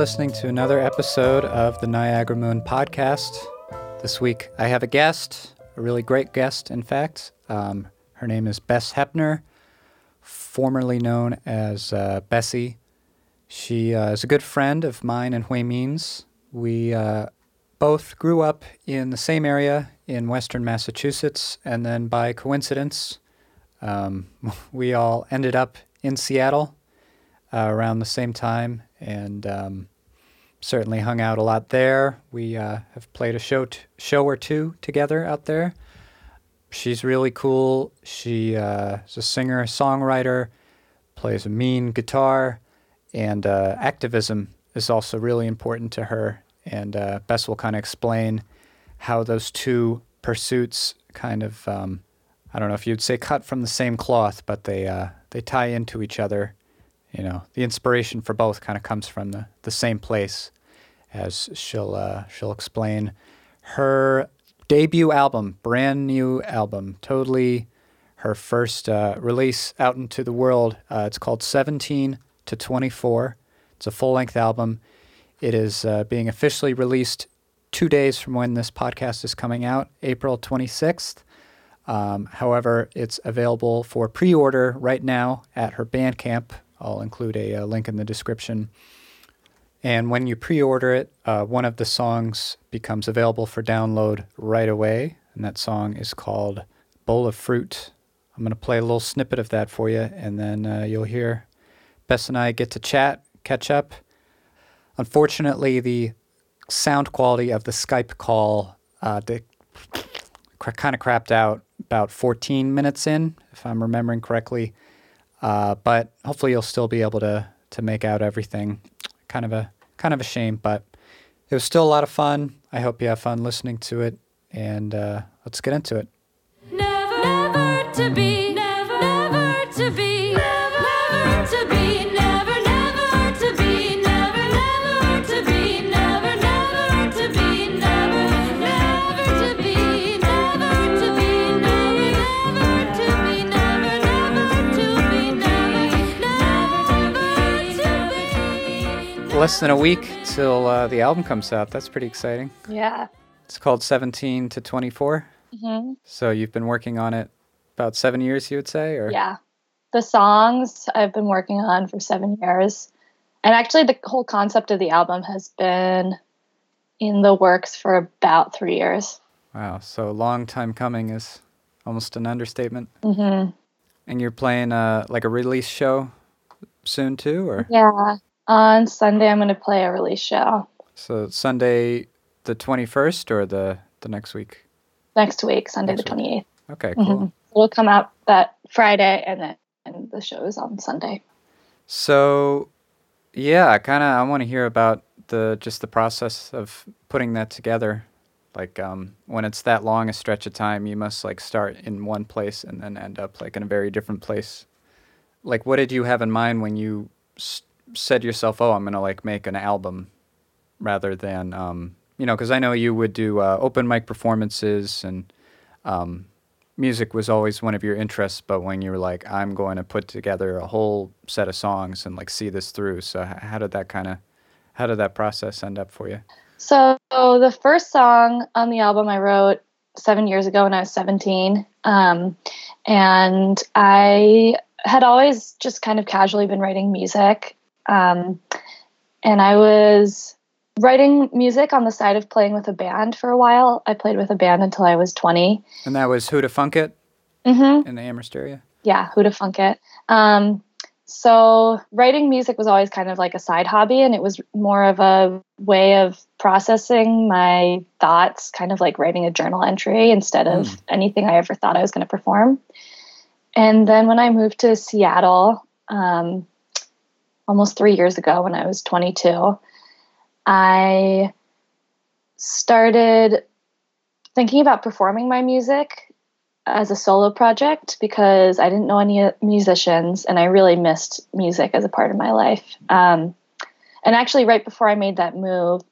listening to another episode of the Niagara Moon podcast. This week I have a guest, a really great guest, in fact. Um, her name is Bess Hepner, formerly known as uh, Bessie. She uh, is a good friend of mine and Hui Min's. We uh, both grew up in the same area in western Massachusetts, and then by coincidence, um, we all ended up in Seattle uh, around the same time and um, certainly hung out a lot there. We uh, have played a show, t- show or two together out there. She's really cool. She uh, is a singer, songwriter, plays a mean guitar, and uh, activism is also really important to her. And uh, Bess will kind of explain how those two pursuits kind of, um, I don't know if you'd say cut from the same cloth, but they uh, they tie into each other you know, the inspiration for both kind of comes from the, the same place, as she'll uh, she'll explain. Her debut album, brand new album, totally her first uh, release out into the world. Uh, it's called 17 to 24. It's a full length album. It is uh, being officially released two days from when this podcast is coming out, April 26th. Um, however, it's available for pre order right now at her Bandcamp, I'll include a, a link in the description. And when you pre order it, uh, one of the songs becomes available for download right away. And that song is called Bowl of Fruit. I'm going to play a little snippet of that for you, and then uh, you'll hear Bess and I get to chat, catch up. Unfortunately, the sound quality of the Skype call uh, kind of crapped out about 14 minutes in, if I'm remembering correctly. Uh, but hopefully you'll still be able to to make out everything. Kind of a kind of a shame, but it was still a lot of fun. I hope you have fun listening to it, and uh, let's get into it. Never, never to be, less than a week till uh, the album comes out. That's pretty exciting. Yeah. It's called 17 to 24. Mm-hmm. So you've been working on it about seven years, you would say? or Yeah. The songs I've been working on for seven years. And actually, the whole concept of the album has been in the works for about three years. Wow. So long time coming is almost an understatement. Mm-hmm. And you're playing uh, like a release show soon too, or? Yeah. On Sunday, I'm going to play a release show. So Sunday, the 21st, or the the next week? Next week, Sunday next the 28th. Week. Okay, cool. Mm-hmm. It'll come out that Friday, and then and the show is on Sunday. So, yeah, I kind of. I want to hear about the just the process of putting that together. Like um, when it's that long a stretch of time, you must like start in one place and then end up like in a very different place. Like, what did you have in mind when you st- said yourself, "Oh, I'm gonna like make an album," rather than um, you know, because I know you would do uh, open mic performances and um, music was always one of your interests. But when you were like, "I'm going to put together a whole set of songs and like see this through," so how did that kind of how did that process end up for you? So the first song on the album I wrote seven years ago when I was 17, um, and I had always just kind of casually been writing music um, and I was writing music on the side of playing with a band for a while. I played with a band until I was 20. And that was Who to Funk It mm-hmm. in the Amherst area? Yeah, Who to Funk It. Um, so writing music was always kind of like a side hobby, and it was more of a way of processing my thoughts, kind of like writing a journal entry instead of mm. anything I ever thought I was going to perform. And then when I moved to Seattle, um, almost three years ago when I was 22, I started thinking about performing my music as a solo project because I didn't know any musicians and I really missed music as a part of my life. Um, and actually, right before I made that move,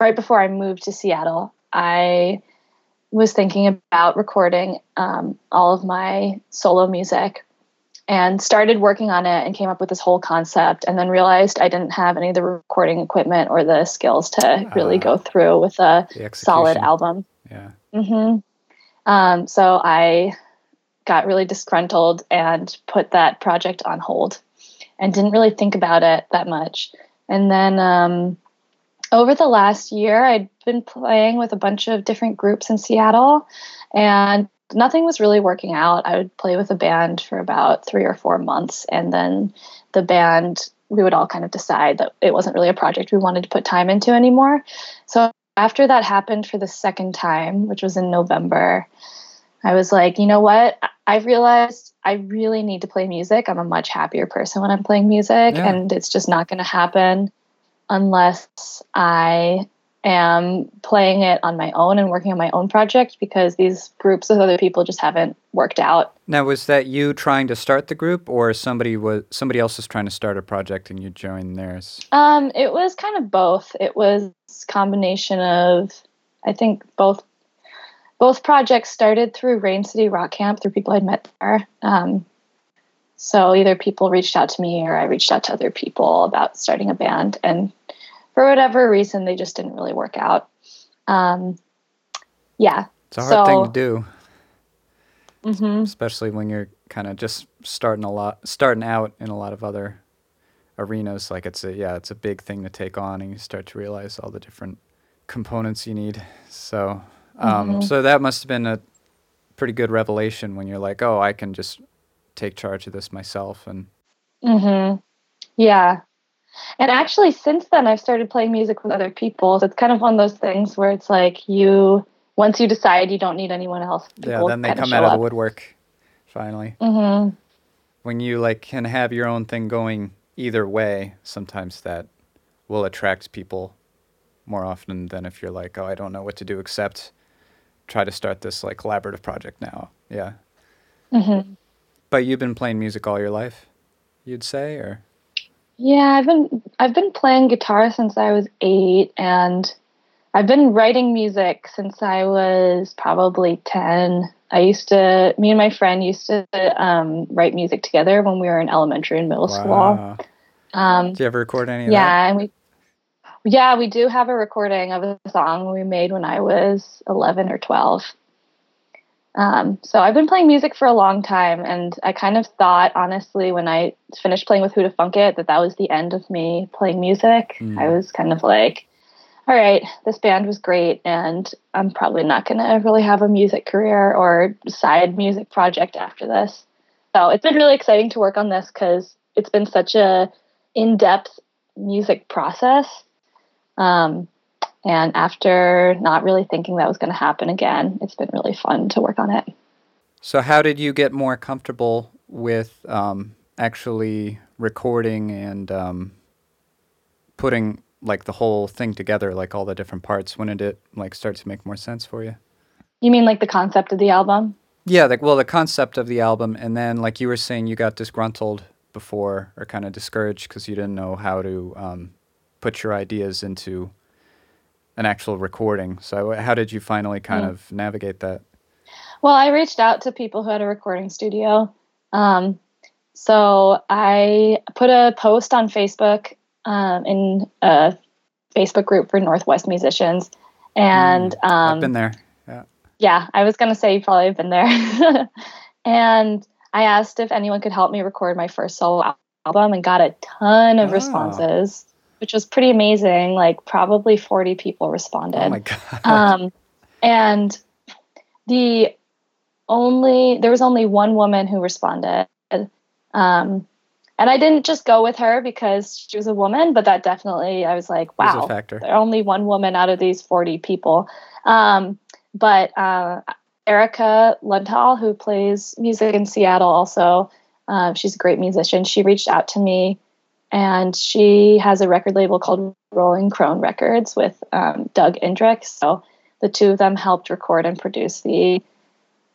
right before I moved to Seattle, I was thinking about recording um, all of my solo music and started working on it and came up with this whole concept and then realized I didn't have any of the recording equipment or the skills to really Ah. go through with a solid album. Yeah. hmm Um, so I got really disgruntled and put that project on hold and didn't really think about it that much. And then um, over the last year, I'd been playing with a bunch of different groups in Seattle, and nothing was really working out. I would play with a band for about three or four months, and then the band, we would all kind of decide that it wasn't really a project we wanted to put time into anymore. So after that happened for the second time, which was in November, I was like, you know what? I- realized I really need to play music. I'm a much happier person when I'm playing music, Yeah. and it's just not going to happen unless I am playing it on my own and working on my own project because these groups with other people just haven't worked out. Now, was that you trying to start the group, or somebody was somebody else was trying to start a project and you joined theirs? Um, it was kind of both. It was combination of, I think both both projects started through Rain City Rock Camp through people I'd met there. Um, so either people reached out to me or I reached out to other people about starting a band, and for whatever reason, they just didn't really work out. Um, yeah. It's a hard thing to do, hmm especially when you're kind of just starting a lot, starting out in a lot of other arenas. Like it's a yeah, it's a big thing to take on, and you start to realize all the different components you need. So, um, Mhm. so that must have been a pretty good revelation when you're like, oh, I can just take charge of this myself, and hmm Yeah. And actually, since then, I've started playing music with other people. So it's kind of one of those things where it's like you, once you decide you don't need anyone else, yeah, then they come out of the woodwork. Finally, hmm when you like can have your own thing going either way, sometimes that will attract people more often than if you're like, oh, I don't know what to do except try to start this like collaborative project now. Yeah. hmm But you've been playing music all your life, you'd say, or Yeah, I've been I've been playing guitar since I was eight, and I've been writing music since I was probably ten. I used to, me and my friend used to um, write music together when we were in elementary and middle school. Wow. Um, Did you ever record any of yeah, and we yeah we do have a recording of a song we made when I was eleven or twelve. Um, so I've been playing music for a long time, and I kind of thought, honestly, when I finished playing with Who to Funk It, that that was the end of me playing music. Mm. I was kind of like, all right, this band was great, and I'm probably not going to really have a music career or side music project after this. So it's been really exciting to work on this because it's been such a in-depth music process. Um, and after not really thinking that was going to happen again, it's been really fun to work on it. So, how did you get more comfortable with um, actually recording and um, putting like the whole thing together, like all the different parts? When did it like start to make more sense for you? You mean like the concept of the album? Yeah, like well, the concept of the album, and then like you were saying, you got disgruntled before or kind of discouraged because you didn't know how to um, put your ideas into an actual recording. So, how did you finally kind Mm. of navigate that? Well, I reached out to people who had a recording studio. Um, so I put a post on Facebook um, in a Facebook group for Northwest musicians. And um, I've been there. Yeah. yeah, I was going to say you probably have been there. and I asked if anyone could help me record my first solo album and got a ton of Oh. responses, which was pretty amazing. Like probably 40 people responded. Oh my god. um, and the only there was only one woman who responded um, and i didn't just go with her because she was a woman but that definitely i was like Was a wow factor. there only one woman out of these 40 people um, but uh, erica lundhall who plays music in seattle also uh, she's a great musician she reached out to me and she has a record label called rolling crone records with um, doug indrix so the two of them helped record and produce the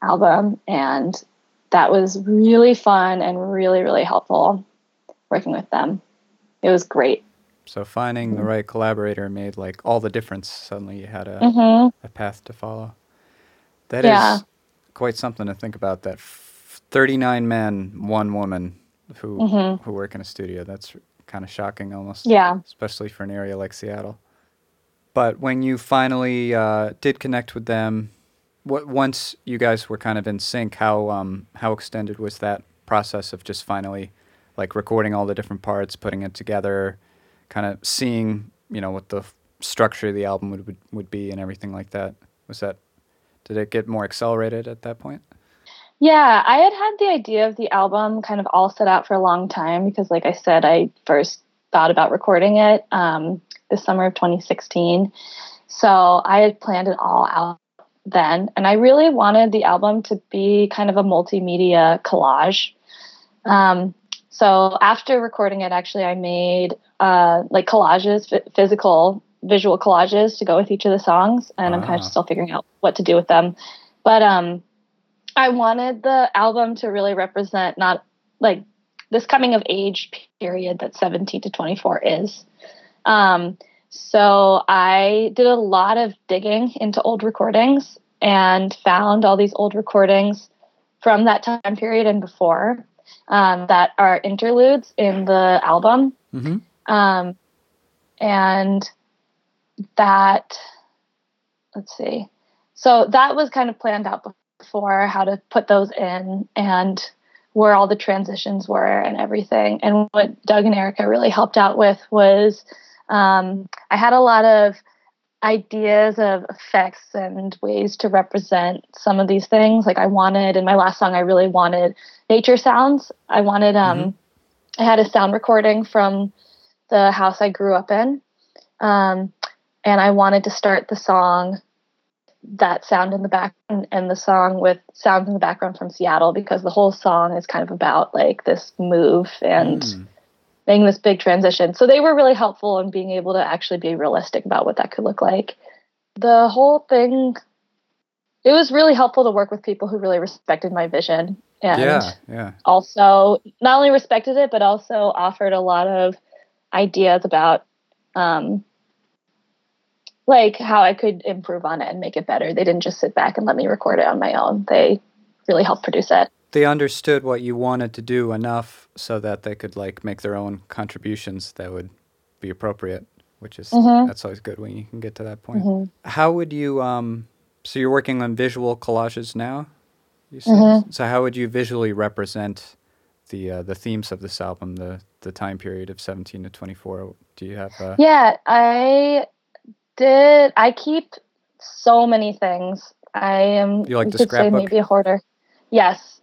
album and that was really fun and really really helpful working with them it was great So finding the right collaborator made like all the difference. Suddenly you had a, hmm a path to follow. That is Yeah. quite something to think about. That f- 39 men, one woman who Mhm. who work in a studio. That's kind of shocking almost. Yeah. especially for an area like Seattle. But when you finally uh, did connect with them, what once you guys were kind of in sync, how um, how extended was that process of just finally like recording all the different parts, putting it together, kind of seeing you know what the structure of the album would, would would be and everything like that? Was that did it get more accelerated at that point? Yeah, I had had the idea of the album kind of all set out for a long time because, like I said, I first thought about recording it um, this summer of 2016. So I had planned it all out then. And I really wanted the album to be kind of a multimedia collage. Um, so after recording it, actually, I made uh, like collages, f- physical, visual collages to go with each of the songs. And I'm kind Ah. of still figuring out what to do with them. But um, I wanted the album to really represent not like this coming of age period that 17 to 24 is. Um, so I did a lot of digging into old recordings and found all these old recordings from that time period and before um, that are interludes in the album. Mm-hmm. Um, and that, let's see. So that was kind of planned out before how to put those in and where all the transitions were and everything. And what Doug and Erica really helped out with was um, I had a lot of ideas of effects and ways to represent some of these things. Like I wanted in my last song, I really wanted nature sounds. I wanted um, I had a sound recording from the house I grew up in, um, and I wanted to start the song that sound in the back and the song with sounds in the background from Seattle because the whole song is kind of about like this move and Mm. making this big transition. So they were really helpful in being able to actually be realistic about what that could look like. The whole thing it was really helpful to work with people who really respected my vision and Yeah, yeah. also not only respected it but also offered a lot of ideas about um, like how I could improve on it and make it better. They didn't just sit back and let me record it on my own. They really helped produce it. They understood what you wanted to do enough so that they could like make their own contributions that would be appropriate, which is Mhm. that's always good when you can get to that point. Mhm. How would you um so you're working on visual collages now? Mhm. So how would you visually represent the uh, the themes of this album, the the time period of 17 to 24? Do you have uh, Yeah, I did. I keep so many things. I am. You like the could say scrapbook? maybe a hoarder. Yes,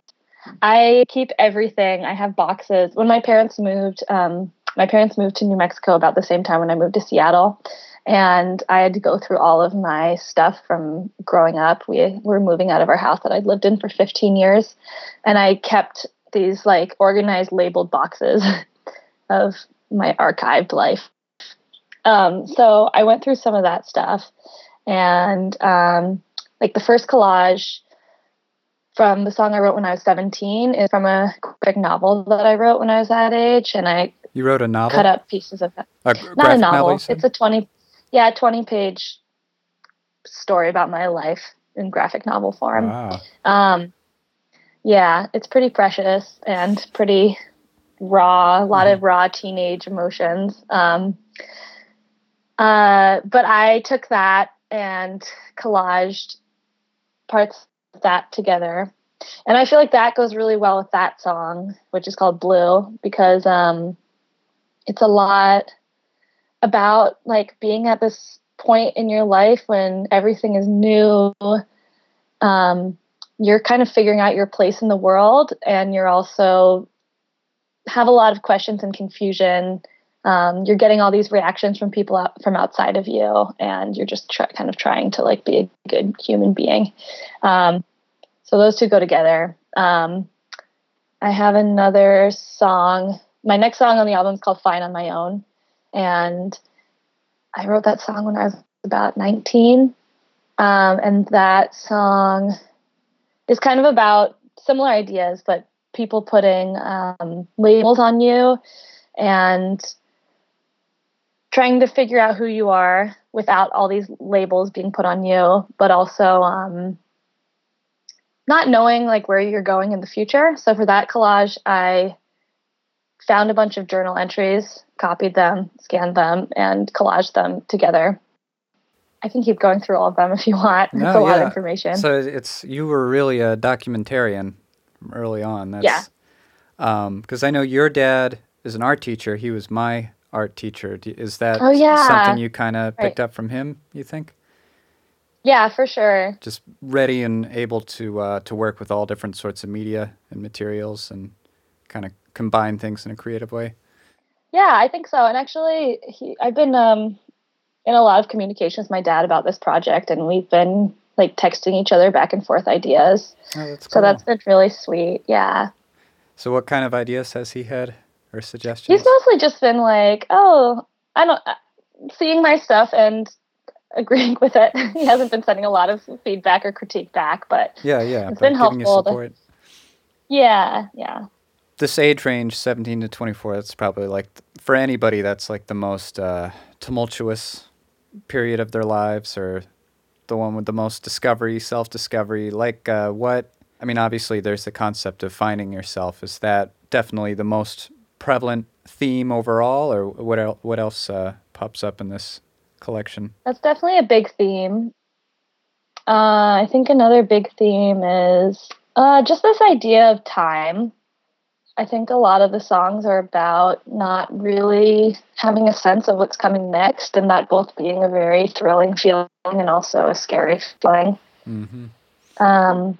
I keep everything. I have boxes. When my parents moved, um, my parents moved to New Mexico about the same time when I moved to Seattle, and I had to go through all of my stuff from growing up. We were moving out of our house that I'd lived in for 15 years, and I kept these like organized, labeled boxes of my archived life. Um, so I went through some of that stuff, and um, like the first collage from the song I wrote when I was 17 is from a graphic novel that I wrote when I was that age, and I you wrote a novel? cut up pieces of that. A Not a novel. it's a 20, yeah, 20 page story about my life in graphic novel form. Wow. Um, yeah, it's pretty precious and pretty raw. A lot of raw teenage emotions. Um, uh, but I took that and collaged parts of that together, and I feel like that goes really well with that song, which is called Blue, because um, it's a lot about like being at this point in your life when everything is new. Um, you're kind of figuring out your place in the world and you're also have a lot of questions and confusion um, you're getting all these reactions from people out, from outside of you and you're just try, kind of trying to like be a good human being. Um, so those two go together. Um, i have another song. My next song on the album is called fine on my own and i wrote that song when i was about 19 um, and that song is kind of about similar ideas, but people putting um, labels on you and trying to figure out who you are without all these labels being put on you, but also um, not knowing like where you're going in the future. So for that collage, I found a bunch of journal entries, copied them, scanned them, and collaged them together. I can keep going through all of them if you want. No, it's a lot of information. So it's you were really a documentarian from early on. That's, Yeah. Because I know your dad is an art teacher. He was my art teacher. Is that Oh, yeah. something you kind of Right. picked up from him? You think? yeah, for sure. Just ready and able to uh, to work with all different sorts of media and materials and kind of combine things in a creative way. Yeah, I think so. And actually, he, I've been um, in a lot of communication with my dad about this project, and we've been like texting each other back and forth ideas. Oh, that's So that's been really sweet. Yeah. So what kind of ideas has he had or suggestions? He's mostly just been like, oh, I don't, uh, seeing my stuff and agreeing with it. he hasn't been sending a lot of feedback or critique back, but yeah, yeah. it's been helpful to- yeah, yeah. this age range 17 to 24 that's probably like for anybody that's like the most uh, tumultuous period of their lives or the one with the most discovery self-discovery like uh, what i mean obviously there's the concept of finding yourself is that definitely the most prevalent theme overall or what, el- what else uh, pops up in this collection That's definitely a big theme. Uh, I think another big theme is uh, just this idea of time. I think a lot of the songs are about not really having a sense of what's coming next, and that both being a very thrilling feeling and also a scary feeling. mm-hmm. Um,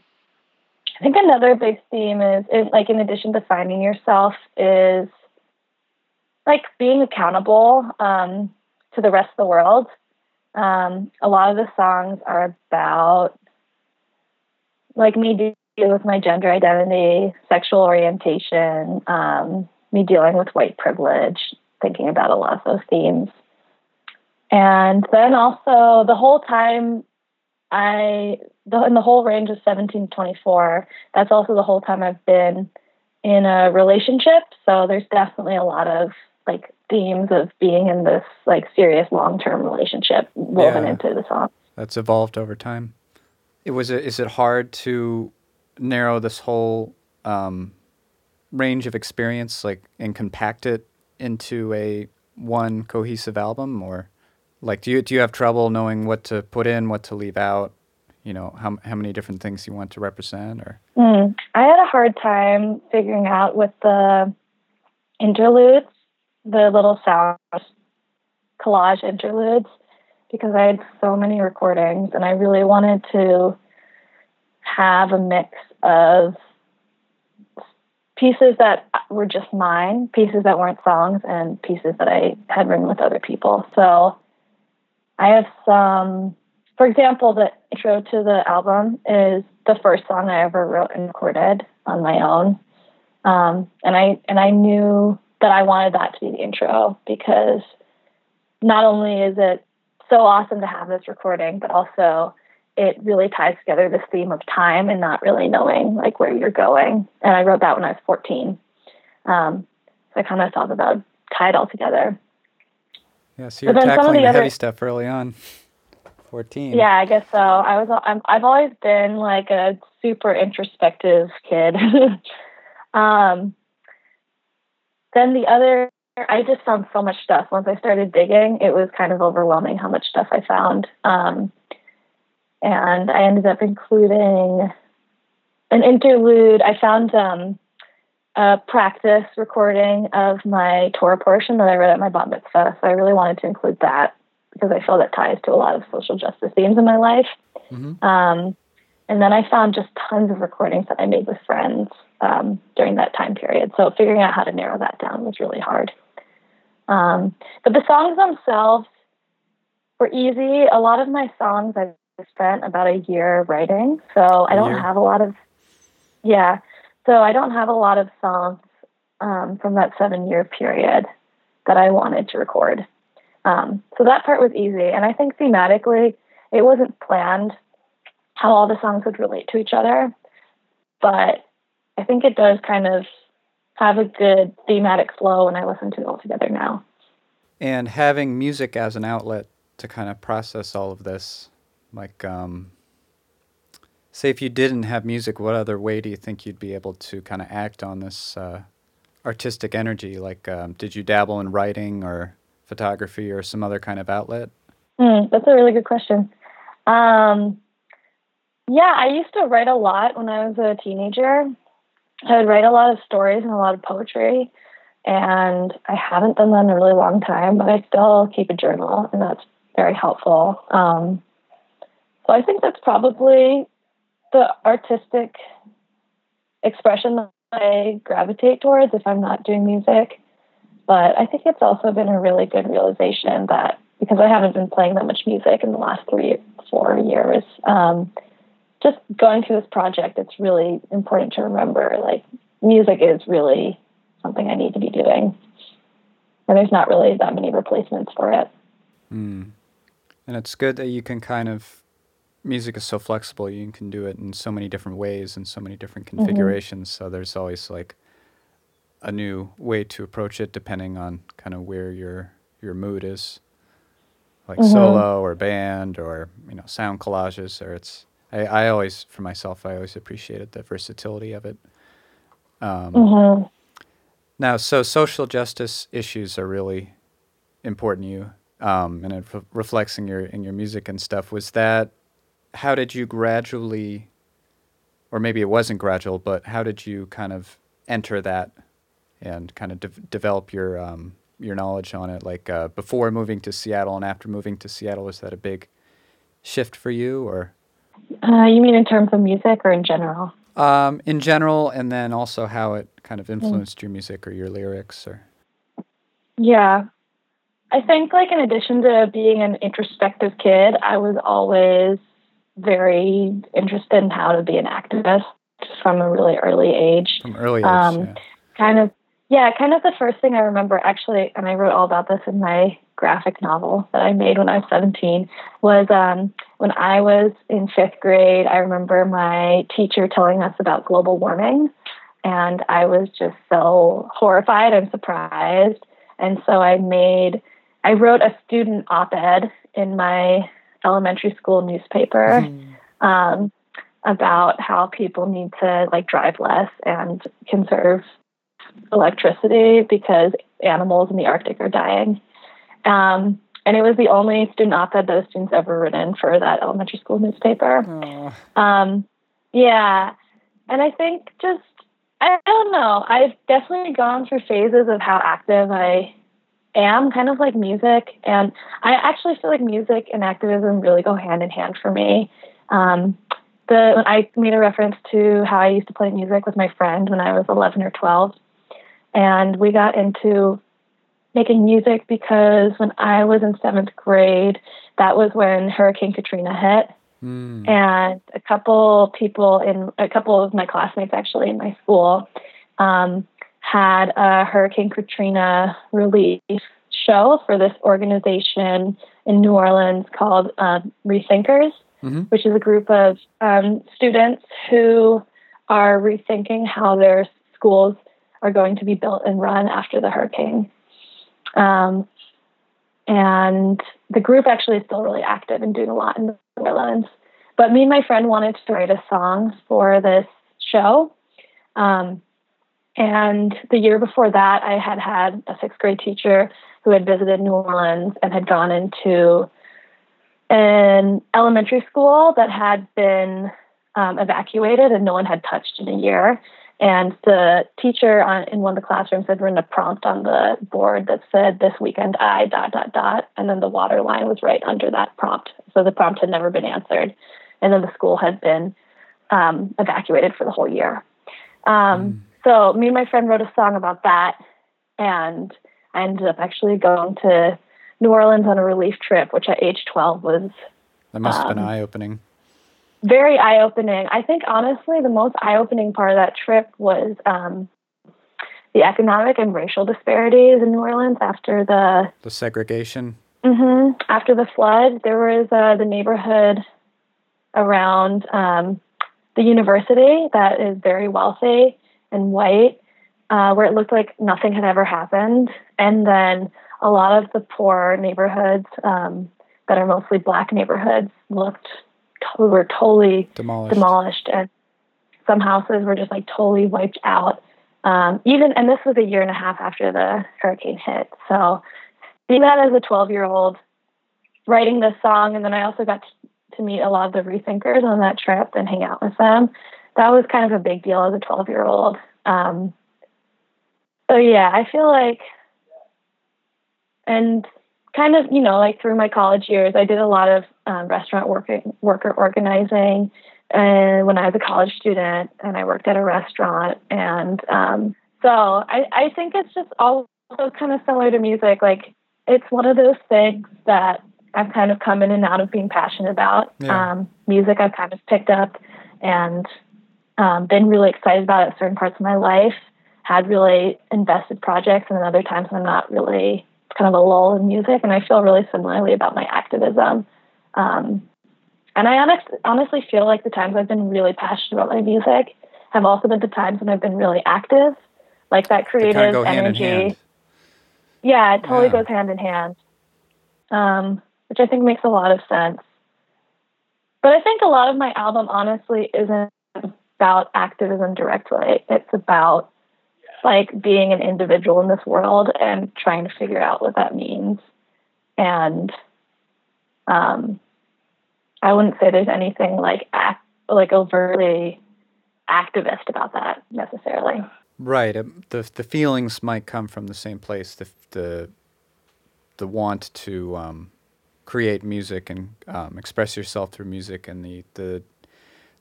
think another big theme is, is like in addition to finding yourself is like being accountable um, to the rest of the world. Um, a lot of the songs are about like me dealing with my gender identity, sexual orientation, um, me dealing with white privilege, thinking about a lot of those themes. And then also the whole time I the, in the whole range of 17 to 24, that's also the whole time I've been in a relationship. So there's definitely a lot of like themes of being in this like serious long term relationship woven Yeah. into the song. that's evolved over time. It was. It, is it hard to narrow this whole um, range of experience, like, and compact it into a one cohesive album, or like, do you do you have trouble knowing what to put in, what to leave out? You know, how how many different things you want to represent, or Mm. I had a hard time figuring out with the interludes, the little sound collage interludes, because I had so many recordings and I really wanted to have a mix of pieces that were just mine, pieces that weren't songs, and pieces that I had written with other people. So I have some, for example, the intro to the album is the first song I ever wrote and recorded on my own. Um, and I and I knew that I wanted that to be the intro because not only is it so awesome to have this recording, but also it really ties together this theme of time and not really knowing like where you're going. And I wrote that when I was 14. Um, so I kind of thought about tie it all together. Yeah. So you're But some of tackling the the other- heavy stuff early on. Fourteen. Yeah, I guess so. I was I'm I've always been like a super introspective kid. um then the other I just found so much stuff. Once I started digging, it was kind of overwhelming how much stuff I found. Um and I ended up including an interlude. I found um a practice recording of my Torah portion that I read at my bat mitzvah. So I really wanted to include that because I feel that ties to a lot of social justice themes in my life. Mhm. Um, and then I found just tons of recordings that I made with friends um, during that time period. So figuring out how to narrow that down was really hard. Um, but the songs themselves were easy. A lot of my songs I've spent about a year writing, so I don't have a lot of, yeah. So I don't have a lot of songs um, from that seven year period that I wanted to record. Um, so that part was easy. And I think thematically, it wasn't planned how all the songs would relate to each other. But I think it does kind of have a good thematic flow when I listen to it all together now. and having music as an outlet to kind of process all of this like um say if you didn't have music, what other way do you think you'd be able to kind of act on this uh, artistic energy? Like, um, did you dabble in writing or photography or some other kind of outlet? Mm, that's a really good question. Um, yeah, I used to write a lot when I was a teenager. I would write a lot of stories and a lot of poetry. And I haven't done that in a really long time, but I still keep a journal, and that's very helpful. Um, so I think that's probably the artistic expression that I gravitate towards if I'm not doing music. But I think it's also been a really good realization that because I haven't been playing that much music in the last three, four years, um, just going through this project, it's really important to remember like music is really something I need to be doing. And there's not really that many replacements for it. Mm. And it's good that you can kind of, music is so flexible. You can do it in so many different ways and so many different mm-hmm. configurations. Mm-hmm. So there's always like a new way to approach it depending on kind of where your your mood is like mm-hmm. solo or band or you know sound collages or it's I, I always for myself I always appreciated the versatility of it. Um, mm-hmm. Now, so social justice issues are really important to you, um, and it re- reflects in your in your music and stuff. Was that how did you gradually, or maybe it wasn't gradual, but how did you kind of enter that and kind of de- develop your um, your knowledge on it? Like uh, before moving to Seattle and after moving to Seattle, was that a big shift for you, or? Uh, you mean in terms of music or in general? Um, in general, and then also how it kind of influenced mm. your music or your lyrics, or. Yeah, I think like in addition to being an introspective kid, I was always very interested in how to be an activist from a really early age. From early age, um, yeah. kind of yeah, kind of the first thing I remember actually, and I wrote all about this in my graphic novel that I made when I was 17, was um, when I was in fifth grade. I remember my teacher telling us about global warming, and I was just so horrified and surprised. And so I made, I wrote a student op ed in my elementary school newspaper. Mm-hmm. Um, about how people need to like drive less and conserve electricity because animals in the Arctic are dying. Um, and it was the only student op-ed those students ever written for that elementary school newspaper. Um, yeah, and I think just I, I don't know. I've definitely gone through phases of how active I am, kind of like music, and I actually feel like music and activism really go hand in hand for me. Um, the I made a reference to how I used to play music with my friend when I was 11 or 12. And we got into making music because when I was in seventh grade, that was when Hurricane Katrina hit. Mm. And a couple people in a couple of my classmates actually in my school um, had a Hurricane Katrina relief show for this organization in New Orleans called uh, Rethinkers, mm-hmm. which is a group of um, students who are rethinking how their schools are going to be built and run after the hurricane. Um, and the group actually is still really active and doing a lot in New Orleans. But me and my friend wanted to write a song for this show. Um, and the year before that, I had had a sixth grade teacher who had visited New Orleans and had gone into an elementary school that had been um, evacuated and no one had touched in a year. And the teacher on, in one of the classrooms had written a prompt on the board that said, This weekend I dot dot dot. And then the water line was right under that prompt. So the prompt had never been answered. And then the school had been um, evacuated for the whole year. Um, mm. So me and my friend wrote a song about that. And I ended up actually going to New Orleans on a relief trip, which at age 12 was. That must have been um, eye opening very eye opening. I think honestly, the most eye opening part of that trip was um, the economic and racial disparities in New Orleans after the the segregation. Mm-hmm. After the flood, there was uh, the neighborhood around um, the university that is very wealthy and white, uh, where it looked like nothing had ever happened, and then a lot of the poor neighborhoods um, that are mostly black neighborhoods looked to- were totally Demolished. demolished, and some houses were just like totally wiped out. Um, even and this was a year and a half after the hurricane hit. So seeing that as a 12 year old, writing this song, and then I also got to, to meet a lot of the rethinkers on that trip and hang out with them. That was kind of a big deal as a 12 year old. Um, so yeah, I feel like, and kind of, you know, like through my college years, I did a lot of um, restaurant working, worker organizing. And when I was a college student, and I worked at a restaurant, and um, so I, I think it's just also kind of similar to music. Like it's one of those things that I've kind of come in and out of being passionate about. Yeah. Um, music I've kind of picked up and um, been really excited about at certain parts of my life. Had really invested projects, and then other times I'm not really kind of a lull in music. And I feel really similarly about my activism. Um, and I honest, honestly feel like the times I've been really passionate about my music have also been the times when I've been really active, like that creative kind of hand energy. hand. Yeah, it totally Yeah. goes hand in hand, um, which I think makes a lot of sense. But I think a lot of my album, honestly, isn't about activism directly. It's about like being an individual in this world and trying to figure out what that means. And um, I wouldn't say there's anything like act, like overtly activist about that necessarily. Right. um, The the feelings might come from the same place. The the the want to um, create music and um, express yourself through music, and the the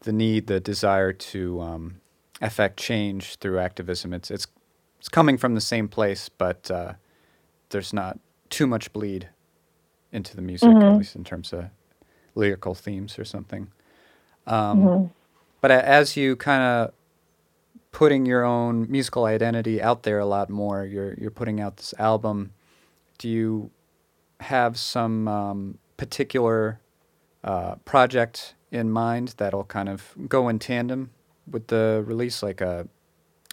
the need, the desire to um, affect change through activism. It's it's it's coming from the same place, but uh, there's not too much bleed into the music, at Mhm. least in terms of lyrical themes or something. Um, But as you kind of putting your own musical identity out there a lot more, you're you're putting out this album. Do you have some um, particular uh, project in mind that'll kind of go in tandem with the release, like a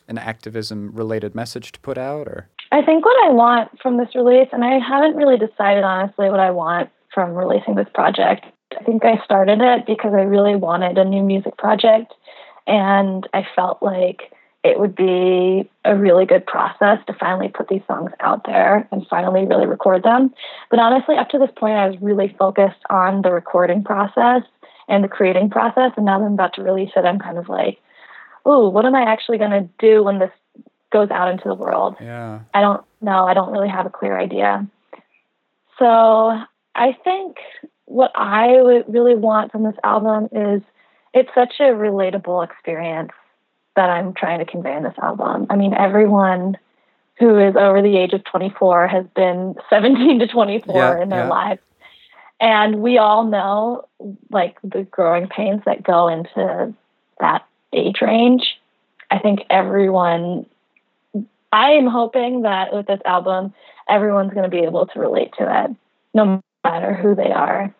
an activism related message to put out, or I think what I want from this release, and I haven't really decided honestly what I want from releasing this project. I think I started it because I really wanted a new music project, and I felt like it would be a really good process to finally put these songs out there and finally really record them. But honestly, up to this point, I was really focused on the recording process and the creating process, and now that I'm about to release it, I'm kind of like, oh, what am I actually going to do when this goes out into the world? yeah, I don't know. I don't really have a clear idea. So I think what I would really want from this album is it's such a relatable experience that I'm trying to convey in this album. I mean, everyone who is over the age of 24 has been 17 to 24 Yeah, in their yeah. lives. And we all know like the growing pains that go into that age range. I think everyone I am hoping that with this album, everyone's going to be able to relate to it, no matter who they are.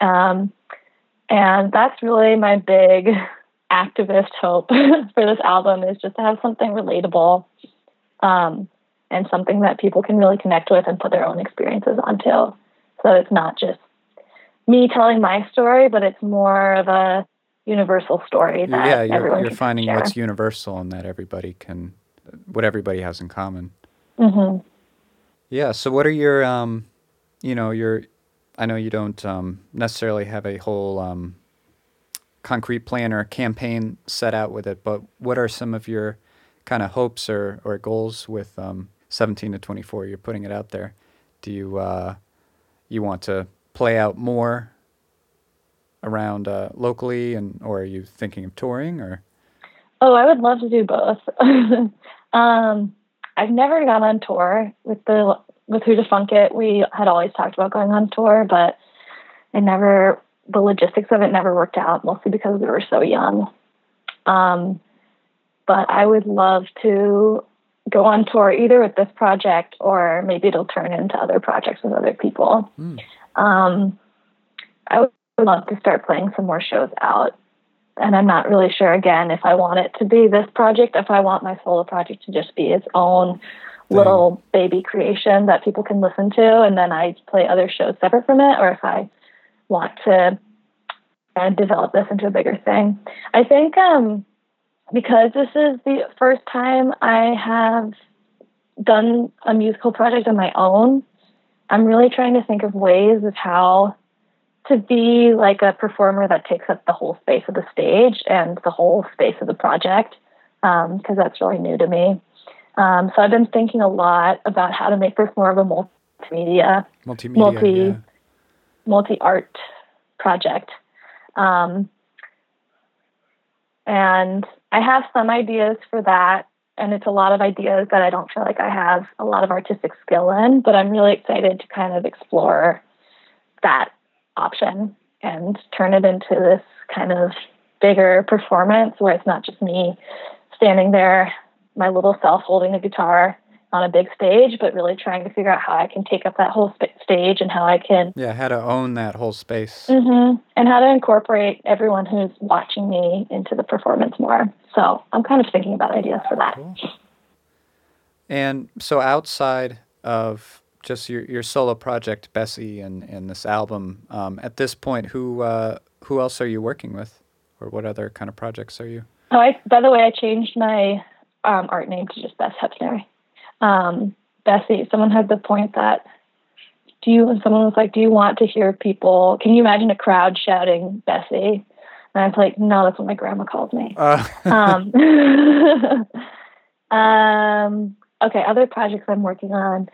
Um, and that's really my big activist hope for this album is just to have something relatable um, and something that people can really connect with and put their own experiences onto. So it's not just me telling my story, but it's more of a universal story that yeah, you're, you're finding share. what's universal and that everybody can, what everybody has in common. Mm-hmm. Yeah. So, what are your, um, you know, your, I know you don't um, necessarily have a whole um, concrete plan or campaign set out with it, but what are some of your kind of hopes or, or goals with um, 17 to 24? You're putting it out there. Do you, uh, you want to play out more around uh, locally, and or are you thinking of touring or? Oh, I would love to do both. um, I've never gone on tour with the with Who to Funk It. We had always talked about going on tour, but I never the logistics of it never worked out, mostly because we were so young. Um, but I would love to go on tour either with this project or maybe it'll turn into other projects with other people. Hmm. Um, I would love to start playing some more shows out and I'm not really sure again if I want it to be this project, if I want my solo project to just be its own Thing. little baby creation that people can listen to, and then I play other shows separate from it, or if I want to and develop this into a bigger thing. I think um, because this is the first time I have done a musical project on my own, I'm really trying to think of ways of how to be like a performer that takes up the whole space of the stage and the whole space of the project because um, that's really new to me. Um, so I've been thinking a lot about how to make this more of a multimedia, multimedia multi, yeah. Multi art project. Um, and I have some ideas for that. And it's a lot of ideas that I don't feel like I have a lot of artistic skill in, but I'm really excited to kind of explore that option and turn it into this kind of bigger performance where it's not just me standing there, my little self holding a guitar on a big stage, but really trying to figure out how I can take up that whole sp- stage and how I can. Yeah, how to own that whole space. Mm-hmm, and how to incorporate everyone who's watching me into the performance more. So I'm kind of thinking about ideas for that. Cool. And so outside of just your, your solo project, Bessie, and, and this album, um, at this point, who uh, who else are you working with? Or what other kind of projects are you? Oh, I, by the way, I changed my um, art name to just Bess Hepner um, Bessie, someone had the point that do you and someone was like, Do you want to hear people can you imagine a crowd shouting Bessie? And I was like, No, that's what my grandma called me. Uh. um, um, okay, other projects I'm working on.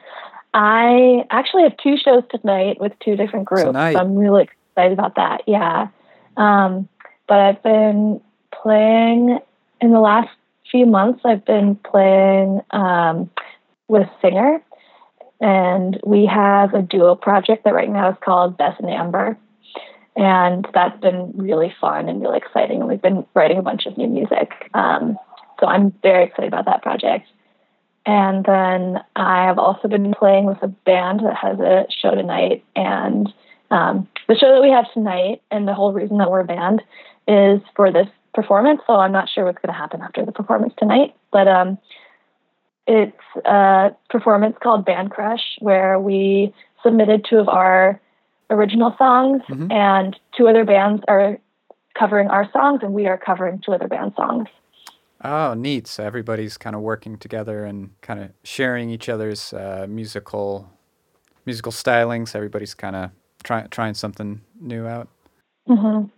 I actually have two shows tonight with two different groups. Tonight. So I'm really excited about that. Yeah. Um, but I've been playing in the last few months. I've been playing um, with Singer. And we have a duo project that right now is called Bess and Amber. And that's been really fun and really exciting. And we've been writing a bunch of new music. Um, so I'm very excited about that project. And then I have also been playing with a band that has a show tonight. And um, the show that we have tonight, and the whole reason that we're a band, is for this performance. So I'm not sure what's going to happen after the performance tonight. But um, it's a performance called Band Crush, where we submitted two of our original songs, mm-hmm. and two other bands are covering our songs, and we are covering two other band songs. Oh, neat! So everybody's kind of working together and kind of sharing each other's uh, musical musical stylings. Everybody's kind of trying trying something new out. Mm-hmm.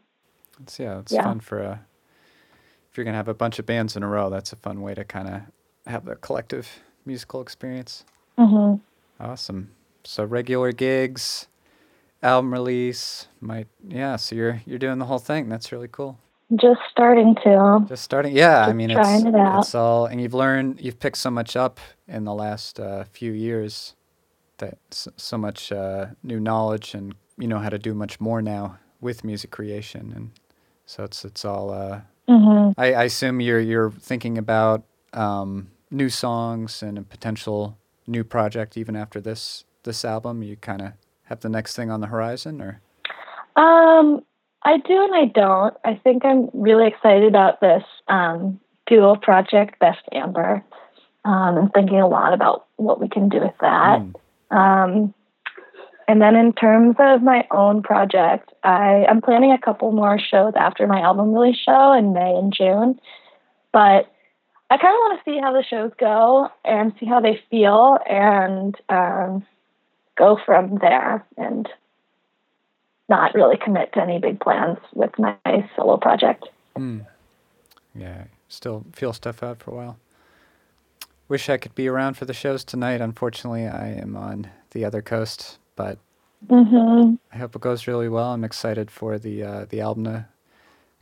It's, yeah, it's yeah. fun for a. If you're gonna have a bunch of bands in a row, that's a fun way to kind of have a collective musical experience. Mm-hmm. Awesome. So regular gigs, album release, my yeah. So you're you're doing the whole thing. That's really cool. Just starting to. Just starting. Yeah, Just I mean it's it it's all, and you've learned, you've picked so much up in the last uh, few years, that so, so much uh, new knowledge, and you know how to do much more now with music creation, and so it's it's all. Uh, mm-hmm. I, I assume you're you're thinking about um, new songs and a potential new project even after this this album? You kind of have the next thing on the horizon, or? Um, I do and I don't. I think I'm really excited about this um, dual project, Bess Amber. Um, and thinking a lot about what we can do with that. Mm. Um, and then in terms of my own project, I, I'm planning a couple more shows after my album release show in May and June. But I kind of want to see how the shows go and see how they feel and um, go from there and not really commit to any big plans with my solo project. Mm. Yeah, still feel stuff out for a while. Wish I could be around for the shows tonight. Unfortunately, I am on the other coast, but mm-hmm. I hope it goes really well. I'm excited for the uh, the album to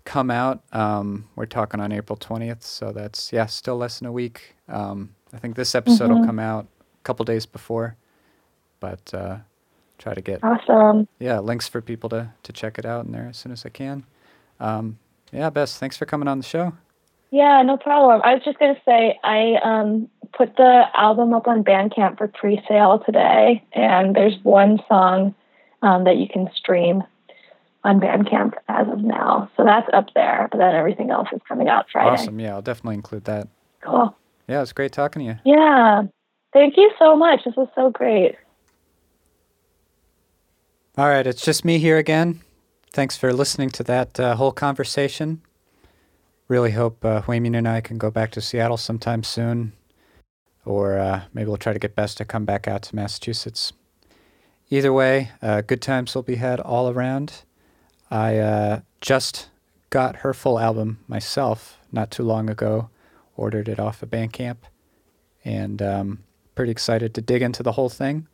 come out. Um, we're talking on April 20th, so that's yeah, still less than a week. Um, I think this episode mm-hmm. will come out a couple days before, but uh, try to get awesome. Yeah, links for people to to check it out in there as soon as I can. Um, yeah, Bess, thanks for coming on the show. Yeah, no problem. I was just gonna say I um, put the album up on Bandcamp for pre-sale today, and there's one song um, that you can stream on Bandcamp as of now. So that's up there, but then everything else is coming out Friday. Awesome. Yeah, I'll definitely include that. Cool. Yeah, it's great talking to you. Yeah. Thank you so much. This was so great. All right, it's just me here again. thanks for listening to that uh, whole conversation. Really hope uh, Huimin and I can go back to Seattle sometime soon, or uh, maybe we'll try to get Bess to come back out to Massachusetts. Either way, uh, good times will be had all around. I uh, just got her full album myself not too long ago, ordered it off of Bandcamp, and um, pretty excited to dig into the whole thing.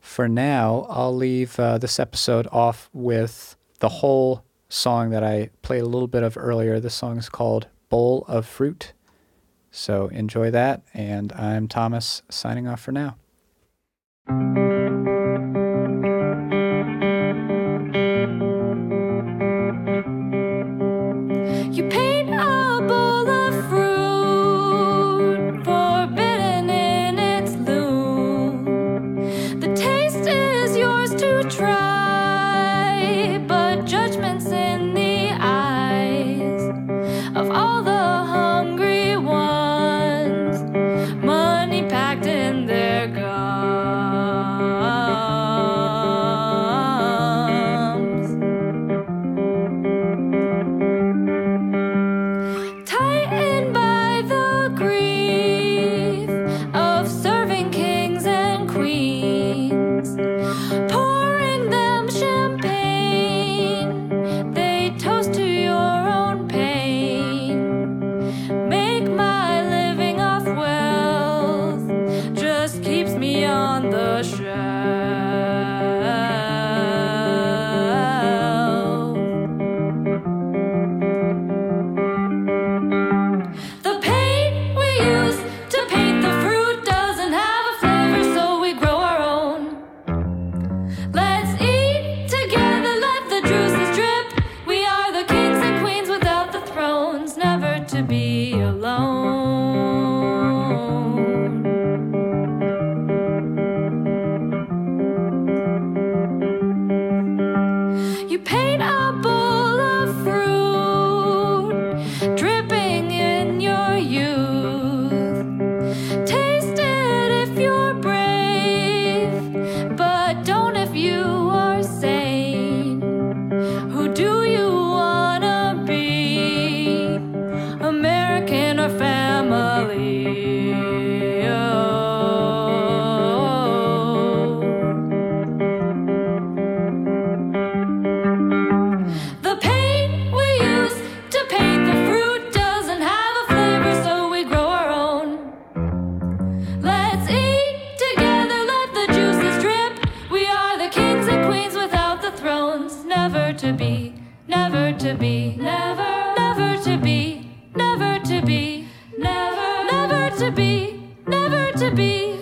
For now, I'll leave uh, this episode off with the whole song that I played a little bit of earlier. This song is called Bowl of Fruit. So enjoy that, and I'm Thomas signing off for now. to be, never to be.